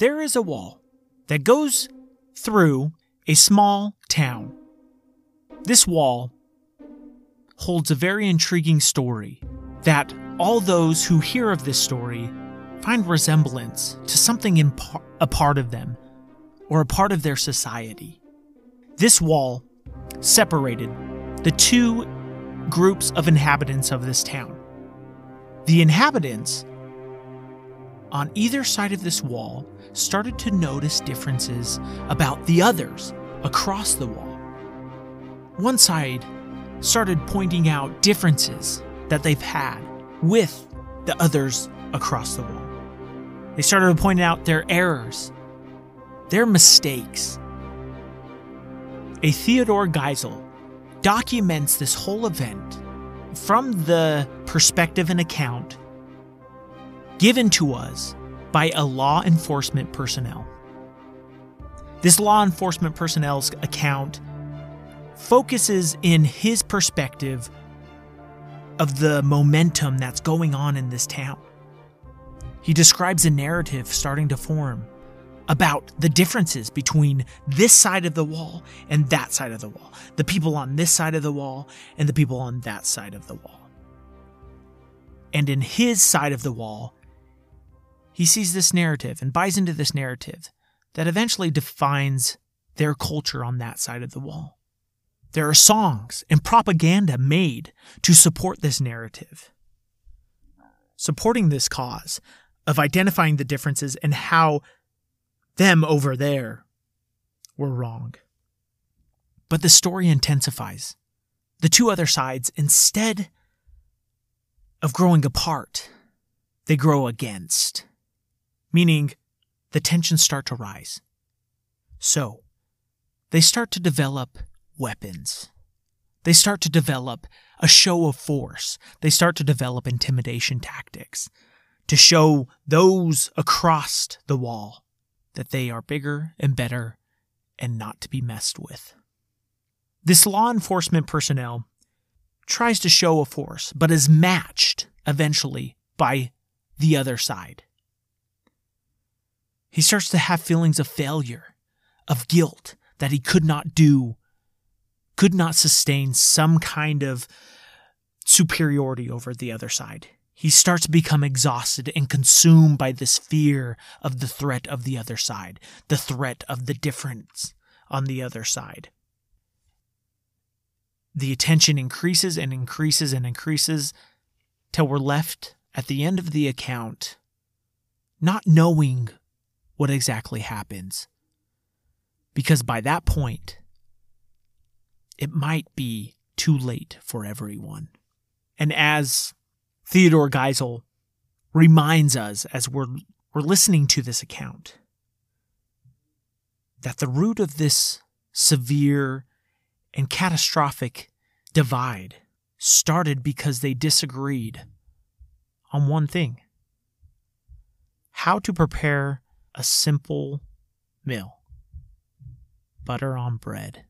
There is a wall that goes through a small town. This wall holds a very intriguing story that all those who hear of this story find resemblance to something in par- a part of them or a part of their society. This wall separated the two groups of inhabitants of this town. The inhabitants on either side of this wall started to notice differences about the others across the wall. One side started pointing out differences that they've had with the others across the wall. They started pointing out their errors, their mistakes. A Theodore Geisel documents this whole event from the perspective and account given to us by a law enforcement personnel. This law enforcement personnel's account focuses in his perspective of the momentum that's going on in this town. He describes a narrative starting to form about the differences between this side of the wall and that side of the wall, the people on this side of the wall and the people on that side of the wall. And in his side of the wall, he sees this narrative and buys into this narrative that eventually defines their culture on that side of the wall. There are songs and propaganda made to support this narrative, supporting this cause of identifying the differences and how them over there were wrong. But the story intensifies. The two other sides, instead of growing apart, they grow against, meaning the tensions start to rise. So, they start to develop weapons. They start to develop a show of force. They start to develop intimidation tactics to show those across the wall that they are bigger and better and not to be messed with. This law enforcement personnel tries to show a force, but is matched eventually by the other side. He starts to have feelings of failure, of guilt that he could not do, could not sustain some kind of superiority over the other side. He starts to become exhausted and consumed by this fear of the threat of the other side, the threat of the difference on the other side. The attention increases and increases and increases till we're left at the end of the account not knowing what exactly happens. Because by that point, it might be too late for everyone. And as Theodore Geisel reminds us as we're, we're listening to this account that the root of this severe and catastrophic divide started because they disagreed on one thing how to prepare a simple meal butter on bread.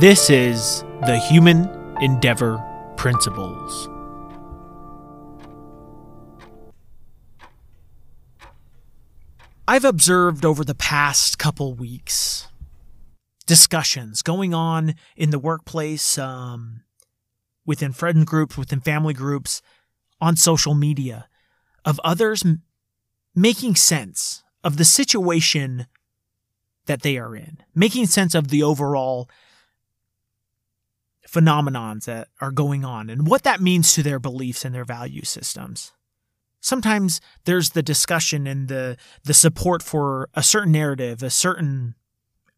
This is the Human Endeavor Principles. I've observed over the past couple weeks discussions going on in the workplace, um, within friend groups, within family groups, on social media, of others m- making sense of the situation that they are in, making sense of the overall phenomenons that are going on and what that means to their beliefs and their value systems. Sometimes there's the discussion and the the support for a certain narrative, a certain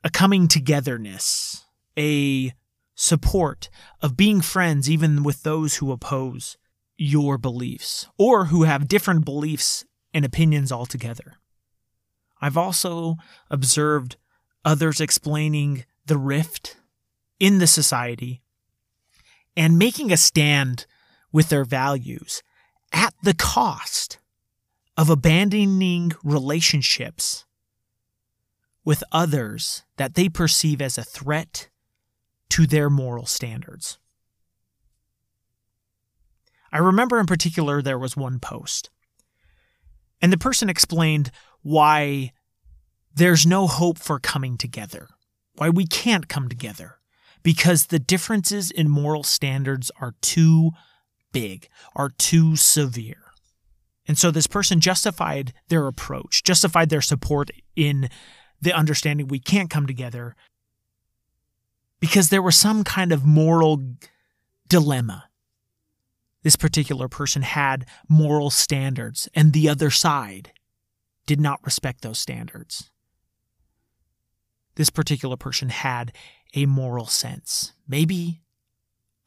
a coming togetherness, a support, of being friends even with those who oppose your beliefs or who have different beliefs and opinions altogether. I've also observed others explaining the rift in the society and making a stand with their values at the cost of abandoning relationships with others that they perceive as a threat to their moral standards. I remember in particular there was one post, and the person explained why there's no hope for coming together, why we can't come together, because the differences in moral standards are too big, are too severe. And so this person justified their approach, justified their support in the understanding we can't come together because there was some kind of moral dilemma. This particular person had moral standards, and the other side did not respect those standards. This particular person had a moral sense, maybe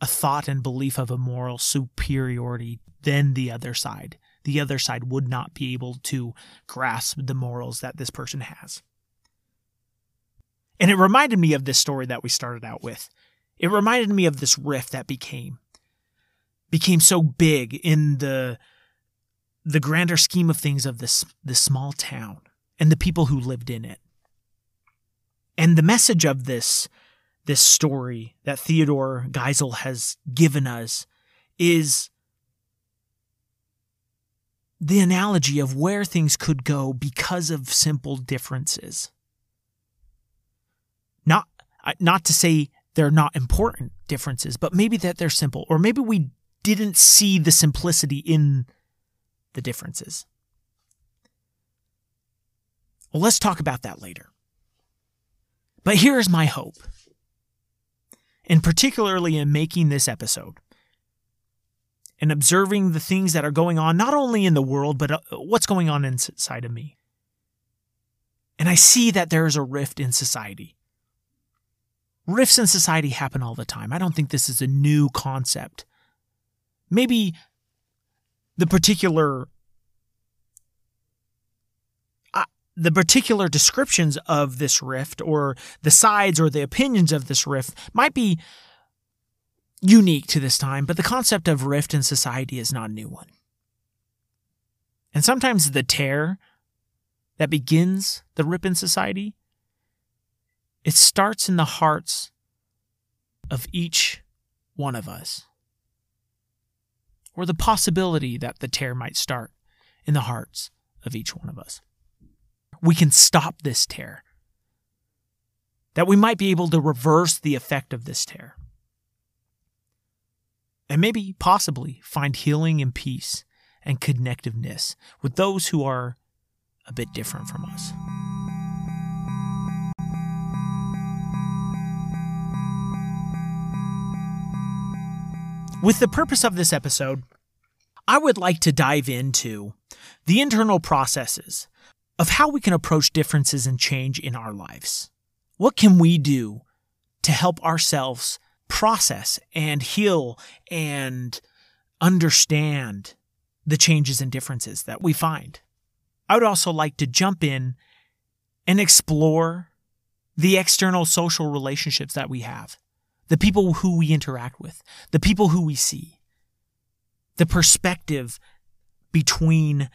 a thought and belief of a moral superiority than the other side. The other side would not be able to grasp the morals that this person has. And it reminded me of this story that we started out with. It reminded me of this rift that became became so big in the the grander scheme of things of this this small town and the people who lived in it. And the message of this this story that Theodore Geisel has given us is the analogy of where things could go because of simple differences. Not not to say they're not important differences, but maybe that they're simple, or maybe we didn't see the simplicity in the differences. Well, let's talk about that later. But here is my hope, and particularly in making this episode and observing the things that are going on, not only in the world, but uh, what's going on inside of me. And I see that there is a rift in society. Rifts in society happen all the time. I don't think this is a new concept. Maybe the particular uh, the particular descriptions of this rift or the sides or the opinions of this rift might be unique to this time, but the concept of rift in society is not a new one. And sometimes the tear that begins the rip in society it starts in the hearts of each one of us. Or the possibility that the tear might start in the hearts of each one of us. We can stop this tear. That we might be able to reverse the effect of this tear. And maybe, possibly, find healing and peace and connectiveness with those who are a bit different from us. With the purpose of this episode, I would like to dive into the internal processes of how we can approach differences and change in our lives. What can we do to help ourselves process and heal and understand the changes and differences that we find? I would also like to jump in and explore the external social relationships that we have the people who we interact with, the people who we see, the perspective between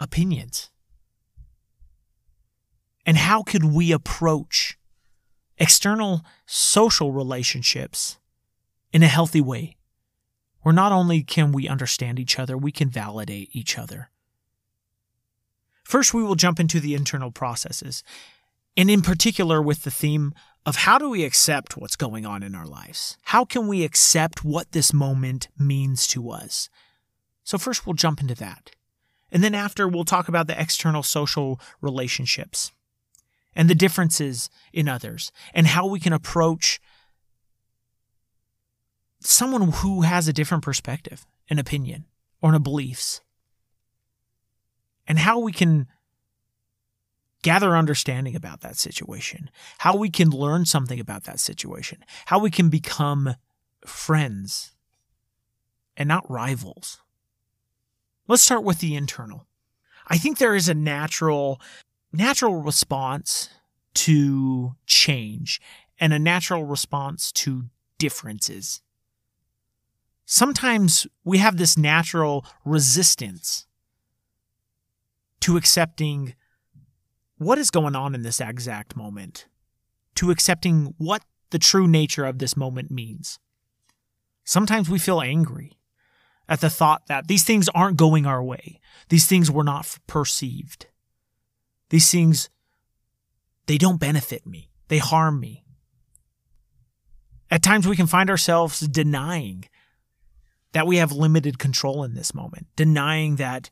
opinions. And how could we approach external social relationships in a healthy way? Where not only can we understand each other, we can validate each other. First, we will jump into the internal processes, and in particular with the theme of how do we accept what's going on in our lives? How can we accept what this moment means to us? So, first, we'll jump into that. And then, after, we'll talk about the external social relationships and the differences in others and how we can approach someone who has a different perspective, an opinion, or a beliefs, and how we can gather understanding about that situation, how we can learn something about that situation, how we can become friends and not rivals. Let's start with the internal. I think there is a natural natural response to change and a natural response to differences. Sometimes we have this natural resistance to accepting what is going on in this exact moment, to accepting what the true nature of this moment means. Sometimes we feel angry at the thought that these things aren't going our way. These things were not perceived. These things, they don't benefit me. They harm me. At times we can find ourselves denying that we have limited control in this moment, denying that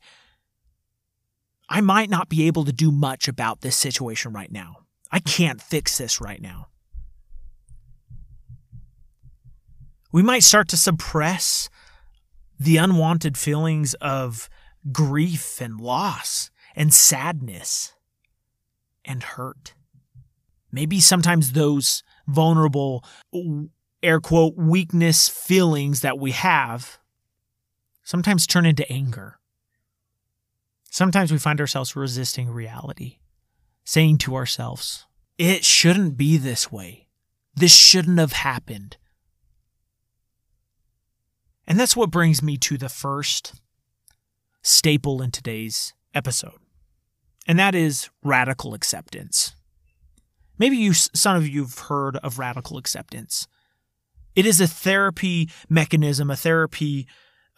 I might not be able to do much about this situation right now. I can't fix this right now. We might start to suppress the unwanted feelings of grief and loss and sadness and hurt. Maybe sometimes those vulnerable, air quote, weakness feelings that we have sometimes turn into anger Sometimes we find ourselves resisting reality, saying to ourselves, it shouldn't be this way. This shouldn't have happened. And that's what brings me to the first staple in today's episode, and that is radical acceptance. Maybe you, some of you have heard of radical acceptance. It is a therapy mechanism, a therapy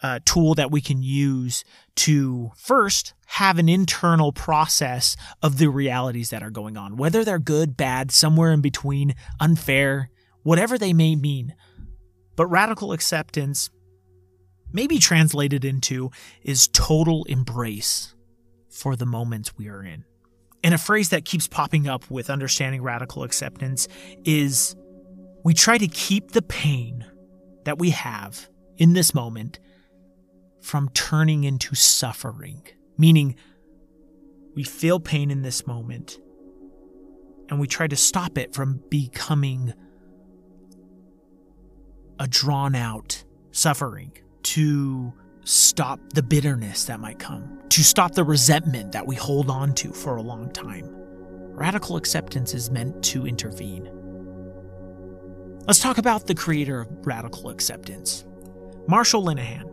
uh, tool that we can use to first have an internal process of the realities that are going on, whether they're good, bad, somewhere in between, unfair, whatever they may mean. But radical acceptance, maybe translated into, is total embrace for the moment we are in. And a phrase that keeps popping up with understanding radical acceptance is we try to keep the pain that we have in this moment from turning into suffering, meaning we feel pain in this moment and we try to stop it from becoming a drawn out suffering, to stop the bitterness that might come, to stop the resentment that we hold on to for a long time. Radical acceptance is meant to intervene. Let's talk about the creator of radical acceptance, Marsha Linehan.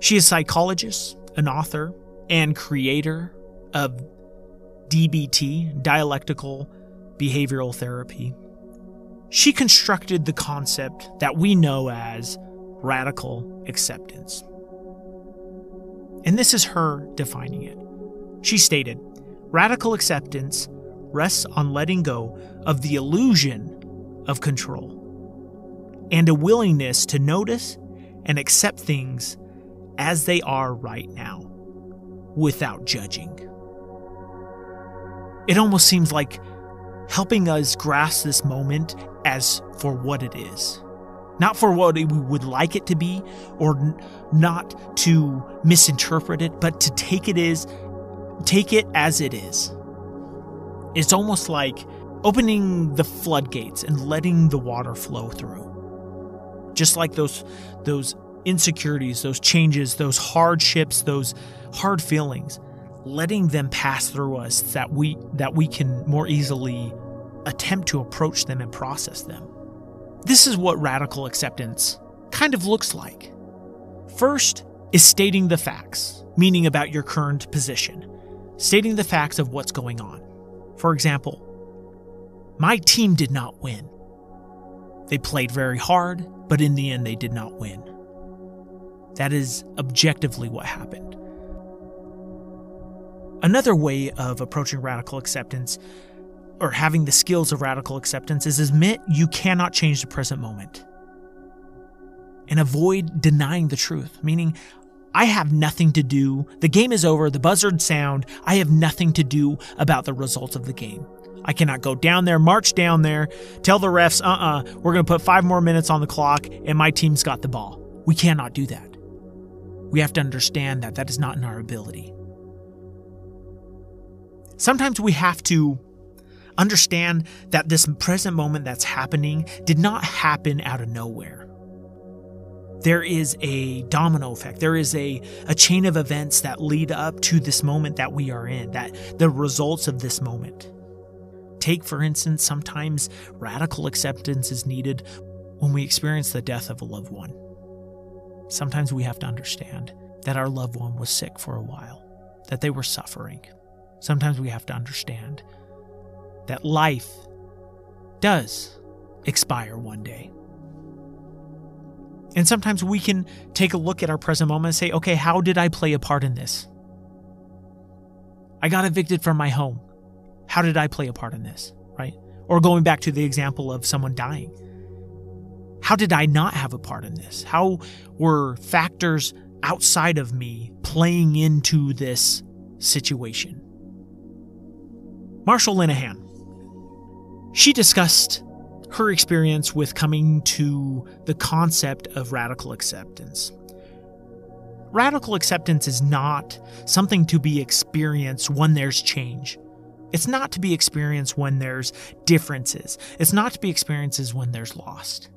She is a psychologist, an author, and creator of DBT, dialectical behavioral therapy. She constructed the concept that we know as radical acceptance. And this is her defining it. She stated Radical acceptance rests on letting go of the illusion of control and a willingness to notice and accept things as they are right now, without judging. It almost seems like helping us grasp this moment as for what it is. Not for what we would like it to be, or not to misinterpret it, but to take it is, take it as it is. It's almost like opening the floodgates and letting the water flow through. Just like those those insecurities, those changes, those hardships, those hard feelings, letting them pass through us that we that we can more easily attempt to approach them and process them. This is what radical acceptance kind of looks like. First is stating the facts, meaning about your current position, stating the facts of what's going on. For example, my team did not win. They played very hard, but in the end, they did not win. That is objectively what happened. Another way of approaching radical acceptance, or having the skills of radical acceptance, is admit you cannot change the present moment. And avoid denying the truth, meaning, I have nothing to do. The game is over, the buzzard sound. I have nothing to do about the results of the game. I cannot go down there, march down there, tell the refs, uh uh-uh, uh, we are going to put five more minutes on the clock, and my team's got the ball. We cannot do that. We have to understand that that is not in our ability. Sometimes we have to understand that this present moment that's happening did not happen out of nowhere. There is a domino effect. There is a, a chain of events that lead up to this moment that we are in, that the results of this moment. Take, for instance, sometimes radical acceptance is needed when we experience the death of a loved one. Sometimes we have to understand that our loved one was sick for a while, that they were suffering. Sometimes we have to understand that life does expire one day. And sometimes we can take a look at our present moment and say, okay, how did I play a part in this? I got evicted from my home. How did I play a part in this? Right? Or going back to the example of someone dying. How did I not have a part in this? How were factors outside of me playing into this situation? Marsha Linehan. She discussed her experience with coming to the concept of radical acceptance. Radical acceptance is not something to be experienced when there's change. It's not to be experienced when there's differences. It's not to be experienced when there's lost.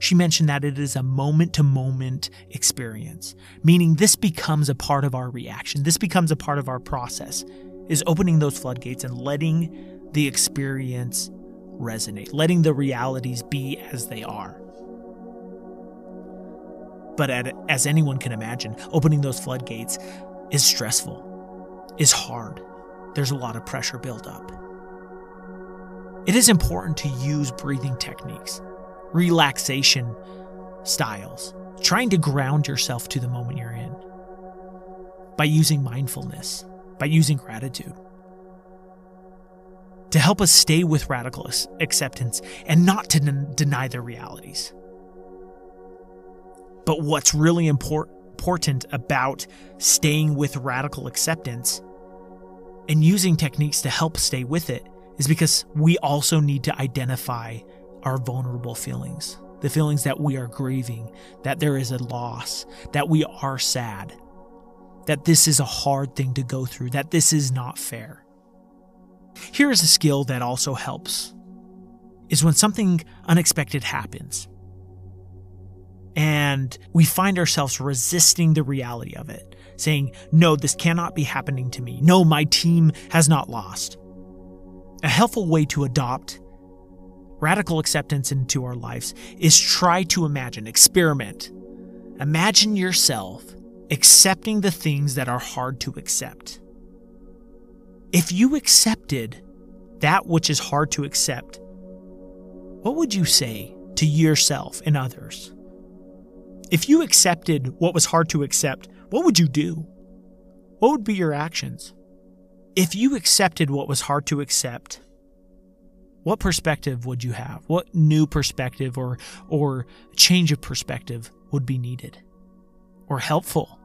She mentioned that it is a moment to moment experience, meaning this becomes a part of our reaction. This becomes a part of our process, is opening those floodgates and letting the experience resonate, letting the realities be as they are. But at, as anyone can imagine, opening those floodgates is stressful, is hard. There's a lot of pressure built up. It is important to use breathing techniques relaxation styles, trying to ground yourself to the moment you're in by using mindfulness, by using gratitude. To help us stay with radical acceptance and not to deny the realities. But what's really important about staying with radical acceptance and using techniques to help stay with it is because we also need to identify our vulnerable feelings, the feelings that we are grieving, that there is a loss, that we are sad, that this is a hard thing to go through, that this is not fair. Here is a skill that also helps is when something unexpected happens and we find ourselves resisting the reality of it, saying, No, this cannot be happening to me. No, my team has not lost. A helpful way to adopt radical acceptance into our lives is try to imagine, experiment. Imagine yourself accepting the things that are hard to accept. If you accepted that which is hard to accept, what would you say to yourself and others? If you accepted what was hard to accept, what would you do? What would be your actions? If you accepted what was hard to accept, what perspective would you have? What new perspective or or change of perspective would be needed or helpful?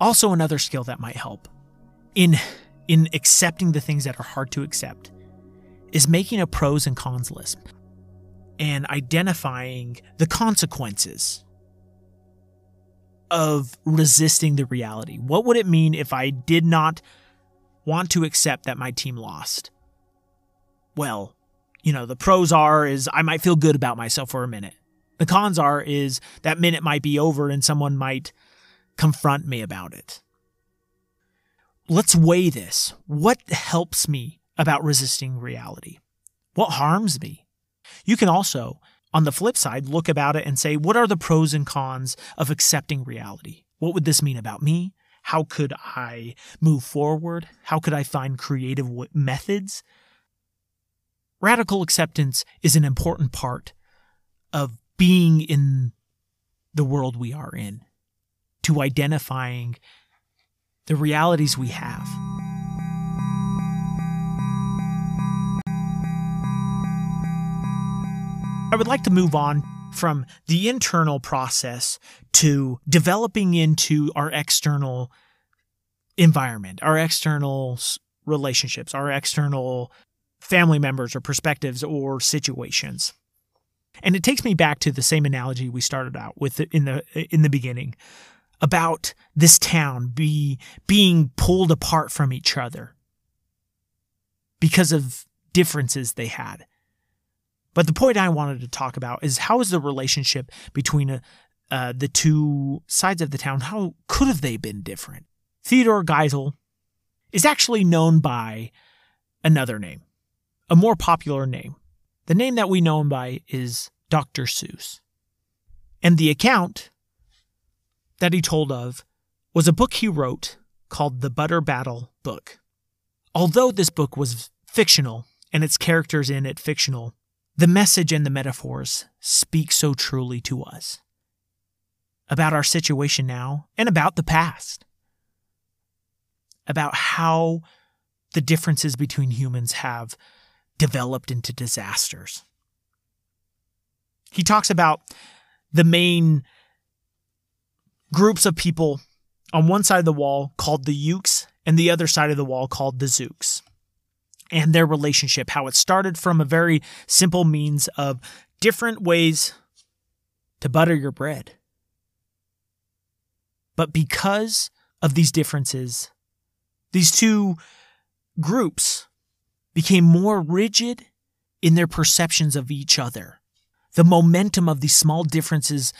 Also another skill that might help in in accepting the things that are hard to accept is making a pros and cons list and identifying the consequences of resisting the reality. What would it mean if I did not want to accept that my team lost? well, you know, the pros are is I might feel good about myself for a minute. The cons are is that minute might be over and someone might confront me about it. Let's weigh this. What helps me about resisting reality? What harms me? You can also, on the flip side, look about it and say, what are the pros and cons of accepting reality? What would this mean about me? How could I move forward? How could I find creative methods radical acceptance is an important part of being in the world we are in, to identifying the realities we have. I would like to move on from the internal process to developing into our external environment, our external relationships, our external family members or perspectives or situations. And it takes me back to the same analogy we started out with in the in the beginning about this town be being pulled apart from each other. because of differences they had. But the point I wanted to talk about is how is the relationship between uh, uh, the two sides of the town? How could have they been different? Theodore Geisel is actually known by another name, a more popular name. The name that we know him by is Dr. Seuss. And the account that he told of was a book he wrote called The Butter Battle Book. Although this book was fictional and its characters in it fictional, the message and the metaphors speak so truly to us about our situation now and about the past, about how the differences between humans have developed into disasters. He talks about the main groups of people on one side of the wall called the Yooks and the other side of the wall called the Zooks. And their relationship, how it started from a very simple means of different ways to butter your bread. But because of these differences, these two groups became more rigid in their perceptions of each other. The momentum of these small differences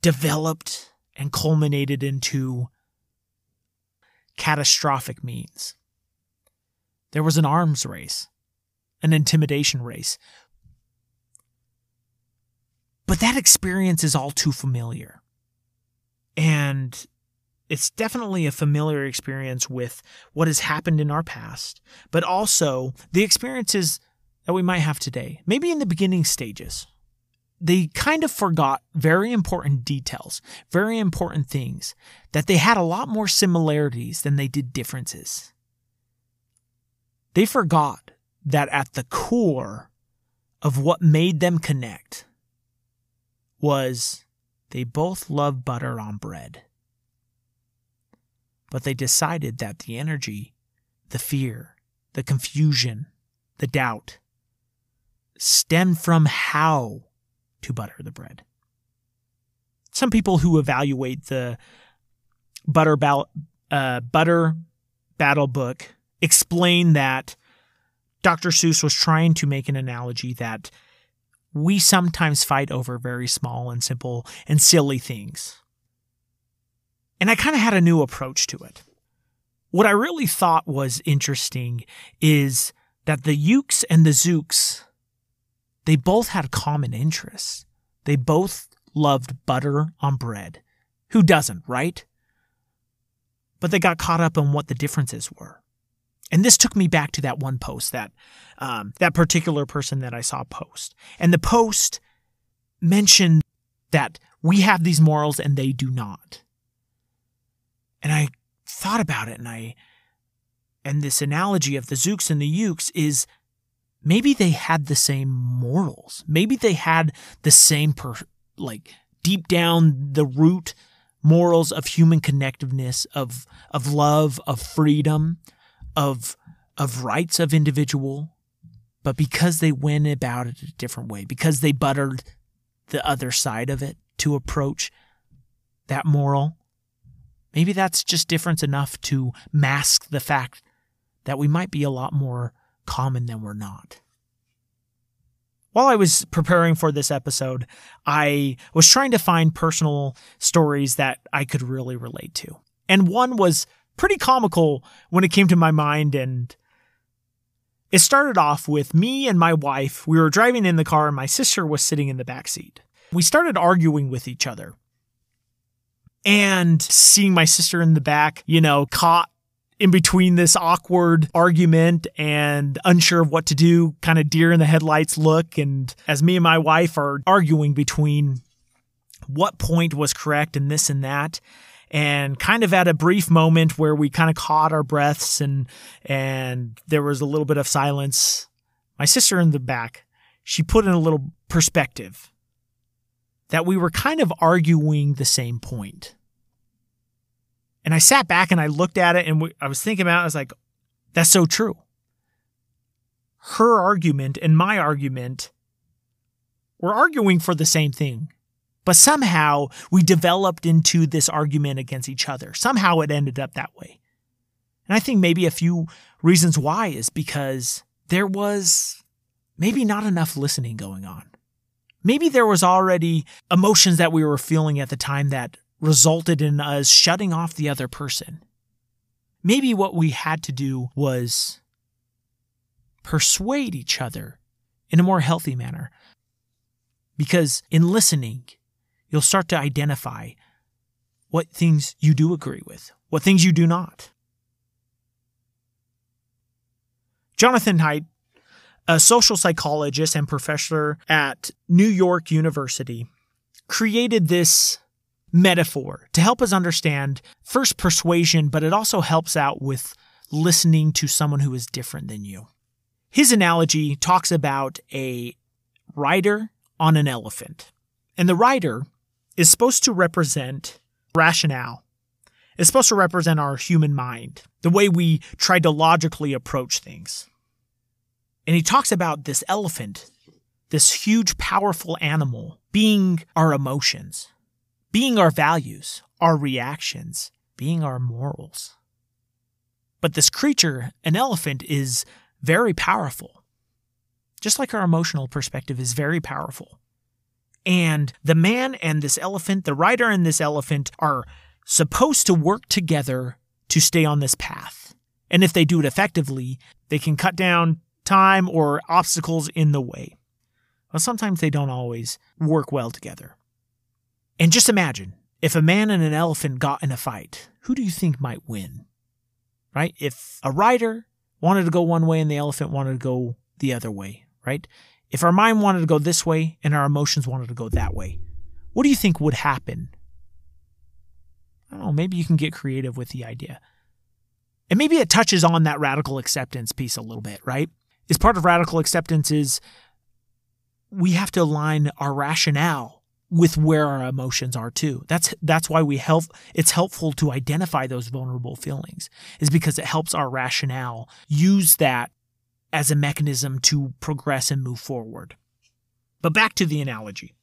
developed and culminated into catastrophic means. There was an arms race, an intimidation race. But that experience is all too familiar. And it's definitely a familiar experience with what has happened in our past, but also the experiences that we might have today, maybe in the beginning stages they kind of forgot very important details, very important things, that they had a lot more similarities than they did differences. They forgot that at the core of what made them connect was they both love butter on bread. But they decided that the energy, the fear, the confusion, the doubt stemmed from how to butter the bread. Some people who evaluate the butter, ba- uh, butter battle book explain that Dr. Seuss was trying to make an analogy that we sometimes fight over very small and simple and silly things. And I kind of had a new approach to it. What I really thought was interesting is that the Yooks and the Zooks they both had common interests. They both loved butter on bread. Who doesn't, right? But they got caught up in what the differences were. And this took me back to that one post that um, that particular person that I saw post. And the post mentioned that we have these morals and they do not. And I thought about it and I and this analogy of the Zooks and the Yooks is maybe they had the same morals. Maybe they had the same, per, like, deep down the root morals of human connectiveness, of, of love, of freedom, of, of rights of individual. But because they went about it a different way, because they buttered the other side of it to approach that moral, maybe that's just difference enough to mask the fact that we might be a lot more common than we're not. While I was preparing for this episode, I was trying to find personal stories that I could really relate to. And one was pretty comical when it came to my mind and it started off with me and my wife. We were driving in the car and my sister was sitting in the back seat. We started arguing with each other. And seeing my sister in the back, you know, caught in between this awkward argument and unsure of what to do, kind of deer in the headlights look. And as me and my wife are arguing between what point was correct and this and that, and kind of at a brief moment where we kind of caught our breaths and and there was a little bit of silence my sister in the back she put in a little perspective that we were kind of arguing the same point and I sat back and I looked at it and I was thinking about it. I was like, that's so true. Her argument and my argument were arguing for the same thing. But somehow we developed into this argument against each other. Somehow it ended up that way. And I think maybe a few reasons why is because there was maybe not enough listening going on. Maybe there was already emotions that we were feeling at the time that resulted in us shutting off the other person. Maybe what we had to do was persuade each other in a more healthy manner. Because in listening, you'll start to identify what things you do agree with, what things you do not. Jonathan Haidt, a social psychologist and professor at New York University, created this metaphor to help us understand first persuasion, but it also helps out with listening to someone who is different than you. His analogy talks about a rider on an elephant. And the rider is supposed to represent rationale. It's supposed to represent our human mind, the way we try to logically approach things. And he talks about this elephant, this huge, powerful animal, being our emotions, being our values, our reactions, being our morals. But this creature, an elephant, is very powerful. Just like our emotional perspective is very powerful. And the man and this elephant, the rider and this elephant, are supposed to work together to stay on this path. And if they do it effectively, they can cut down time or obstacles in the way. Well, sometimes they don't always work well together. And just imagine if a man and an elephant got in a fight, who do you think might win? Right? If a rider wanted to go one way and the elephant wanted to go the other way, right? If our mind wanted to go this way and our emotions wanted to go that way, what do you think would happen? I don't know, maybe you can get creative with the idea. And maybe it touches on that radical acceptance piece a little bit, right? Is part of radical acceptance is we have to align our rationale with where our emotions are too. That's that's why we help it's helpful to identify those vulnerable feelings is because it helps our rationale use that as a mechanism to progress and move forward. But back to the analogy.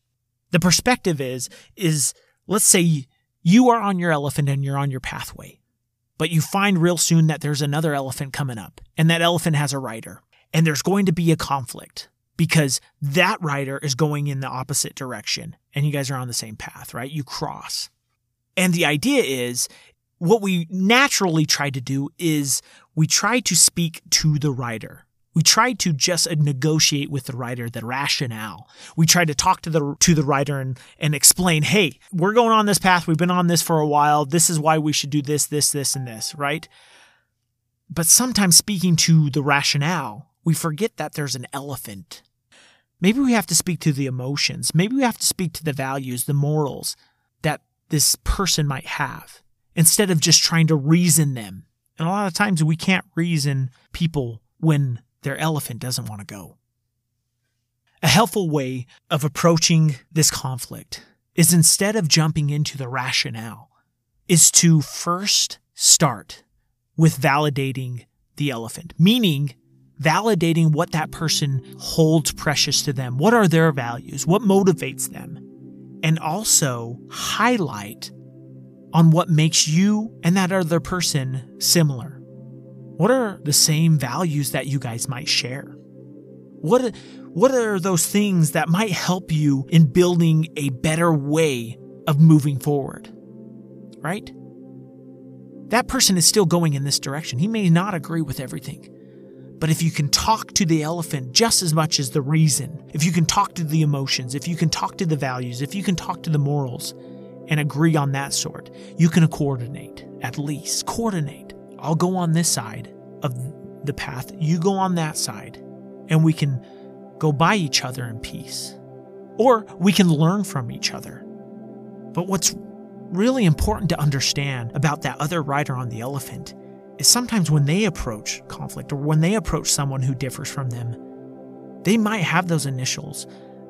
The perspective is is let's say you are on your elephant and you're on your pathway. But you find real soon that there's another elephant coming up and that elephant has a rider and there's going to be a conflict because that rider is going in the opposite direction and you guys are on the same path, right? You cross. And the idea is what we naturally try to do is we try to speak to the rider. We try to just uh, negotiate with the rider the rationale. We try to talk to the to the rider and, and explain, hey, we're going on this path. We've been on this for a while. This is why we should do this, this, this, and this, right? But sometimes speaking to the rationale, we forget that there's an elephant Maybe we have to speak to the emotions. Maybe we have to speak to the values, the morals that this person might have instead of just trying to reason them. And a lot of times we can't reason people when their elephant doesn't want to go. A helpful way of approaching this conflict is instead of jumping into the rationale, is to first start with validating the elephant, meaning validating what that person holds precious to them. What are their values? What motivates them? And also highlight on what makes you and that other person similar. What are the same values that you guys might share? What, what are those things that might help you in building a better way of moving forward? Right? That person is still going in this direction. He may not agree with everything. But if you can talk to the elephant just as much as the reason, if you can talk to the emotions, if you can talk to the values, if you can talk to the morals and agree on that sort, you can coordinate, at least coordinate. I'll go on this side of the path, you go on that side, and we can go by each other in peace. Or we can learn from each other. But what's really important to understand about that other rider on the elephant is sometimes when they approach conflict or when they approach someone who differs from them, they might have those initials,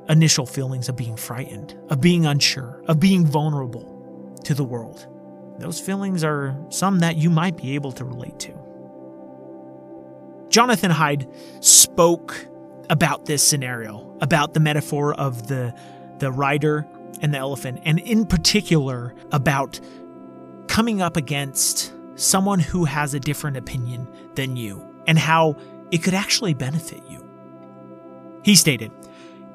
initial feelings of being frightened, of being unsure, of being vulnerable to the world. Those feelings are some that you might be able to relate to. Jonathan Haidt spoke about this scenario, about the metaphor of the, the rider and the elephant, and in particular about coming up against someone who has a different opinion than you, and how it could actually benefit you. He stated,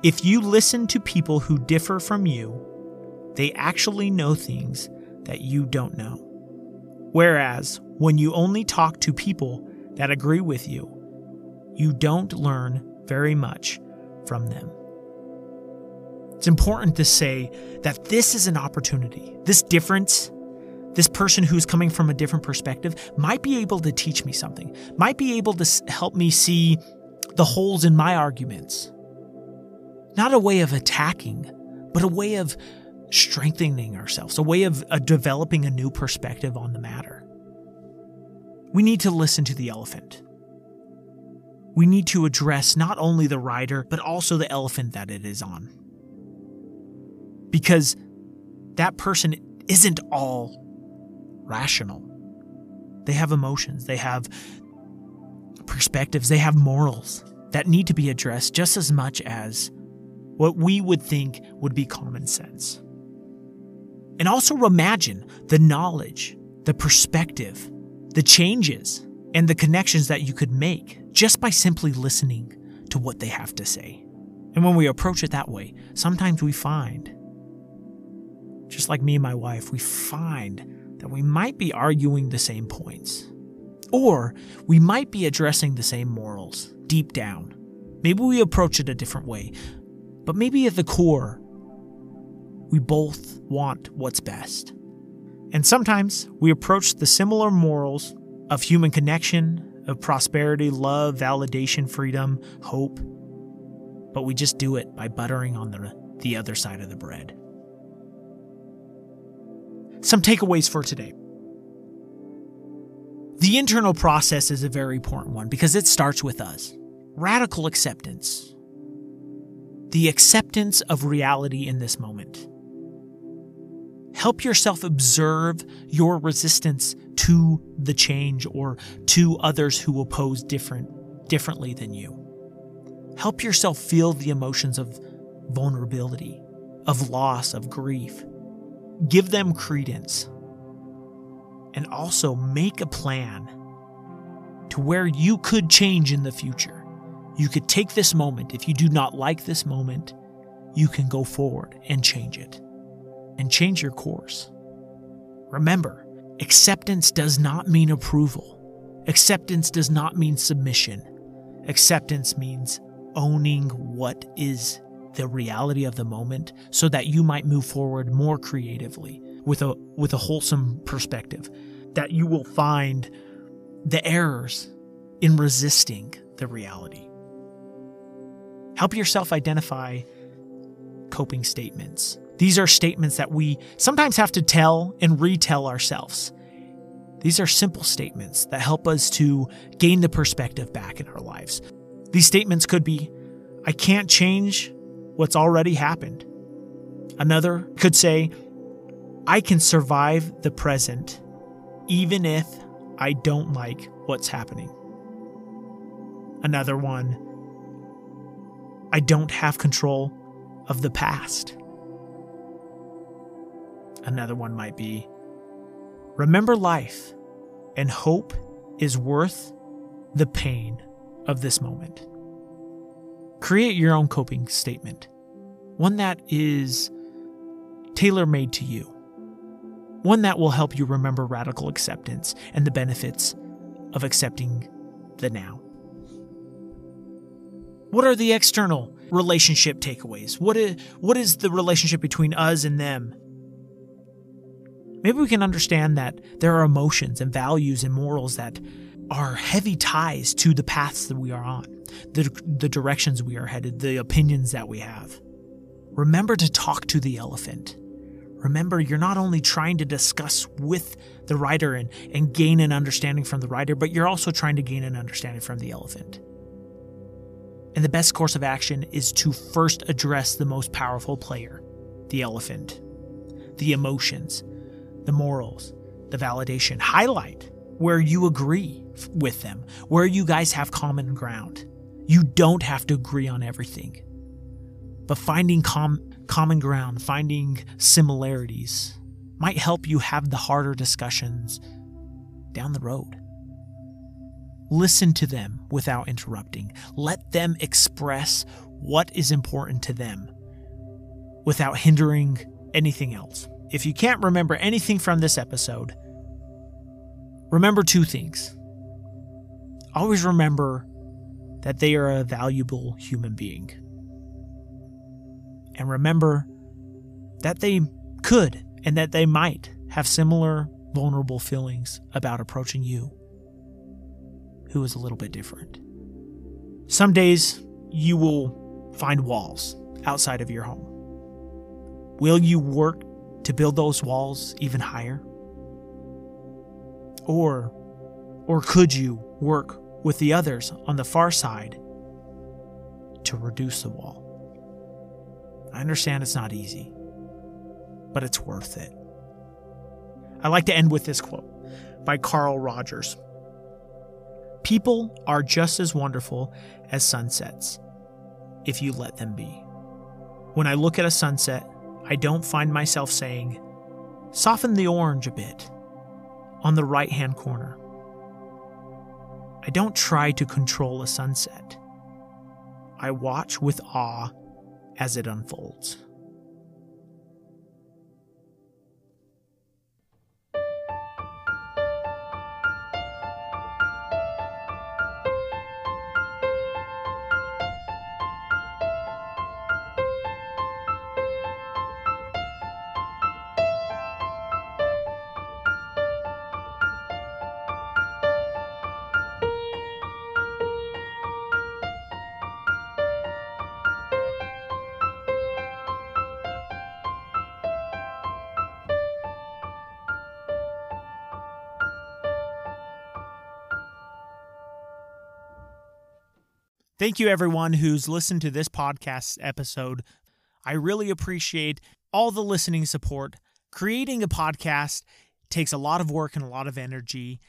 If you listen to people who differ from you, they actually know things that you don't know. Whereas when you only talk to people that agree with you, you don't learn very much from them. It's important to say that this is an opportunity. This difference, this person who's coming from a different perspective, might be able to teach me something, might be able to help me see the holes in my arguments. Not a way of attacking, but a way of strengthening ourselves, a way of uh, developing a new perspective on the matter. We need to listen to the elephant. We need to address not only the rider, but also the elephant that it is on. Because that person isn't all rational. They have emotions, they have perspectives, they have morals that need to be addressed just as much as what we would think would be common sense. And also imagine the knowledge, the perspective, the changes, and the connections that you could make just by simply listening to what they have to say. And when we approach it that way, sometimes we find, just like me and my wife, we find that we might be arguing the same points. Or we might be addressing the same morals deep down. Maybe we approach it a different way, but maybe at the core, we both want what's best. And sometimes we approach the similar morals of human connection, of prosperity, love, validation, freedom, hope, but we just do it by buttering on the, the other side of the bread. Some takeaways for today. The internal process is a very important one because it starts with us. Radical acceptance. The acceptance of reality in this moment. Help yourself observe your resistance to the change or to others who oppose different differently than you. Help yourself feel the emotions of vulnerability, of loss, of grief. Give them credence. And also make a plan to where you could change in the future. You could take this moment. If you do not like this moment, you can go forward and change it and change your course. Remember, acceptance does not mean approval. Acceptance does not mean submission. Acceptance means owning what is the reality of the moment so that you might move forward more creatively with a with a wholesome perspective that you will find the errors in resisting the reality. Help yourself identify coping statements these are statements that we sometimes have to tell and retell ourselves. These are simple statements that help us to gain the perspective back in our lives. These statements could be I can't change what's already happened. Another could say, I can survive the present even if I don't like what's happening. Another one, I don't have control of the past. Another one might be Remember life, and hope is worth the pain of this moment. Create your own coping statement, one that is tailor made to you, one that will help you remember radical acceptance and the benefits of accepting the now. What are the external relationship takeaways? What is, what is the relationship between us and them? Maybe we can understand that there are emotions and values and morals that are heavy ties to the paths that we are on, the, the directions we are headed, the opinions that we have. Remember to talk to the elephant. Remember, you're not only trying to discuss with the rider and, and gain an understanding from the rider, but you're also trying to gain an understanding from the elephant. And the best course of action is to first address the most powerful player, the elephant, the emotions, the morals, the validation. Highlight where you agree with them, where you guys have common ground. You don't have to agree on everything. But finding com- common ground, finding similarities, might help you have the harder discussions down the road. Listen to them without interrupting. Let them express what is important to them without hindering anything else. If you can't remember anything from this episode, remember two things. Always remember that they are a valuable human being. And remember that they could and that they might have similar vulnerable feelings about approaching you, who is a little bit different. Some days you will find walls outside of your home. Will you work to build those walls even higher? Or or could you work with the others on the far side to reduce the wall? I understand it's not easy, but it's worth it. I like to end with this quote by Carl Rogers People are just as wonderful as sunsets if you let them be. When I look at a sunset, I don't find myself saying, soften the orange a bit on the right hand corner. I don't try to control a sunset. I watch with awe as it unfolds. Thank you, everyone who's listened to this podcast episode. I really appreciate all the listening support. Creating a podcast takes a lot of work and a lot of energy.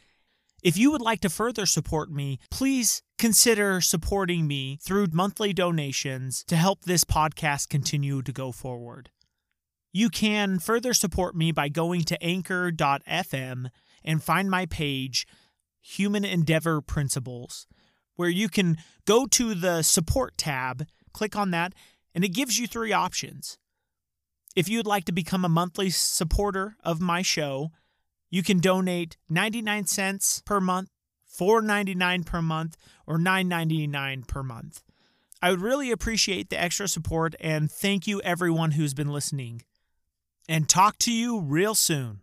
If you would like to further support me, please consider supporting me through monthly donations to help this podcast continue to go forward. You can further support me by going to anchor.fm and find my page, Human Endeavor Principles where you can go to the support tab, click on that, and it gives you three options. If you'd like to become a monthly supporter of my show, you can donate 99 cents per month, 4.99 per month, or 9.99 per month. I would really appreciate the extra support and thank you everyone who's been listening. And talk to you real soon.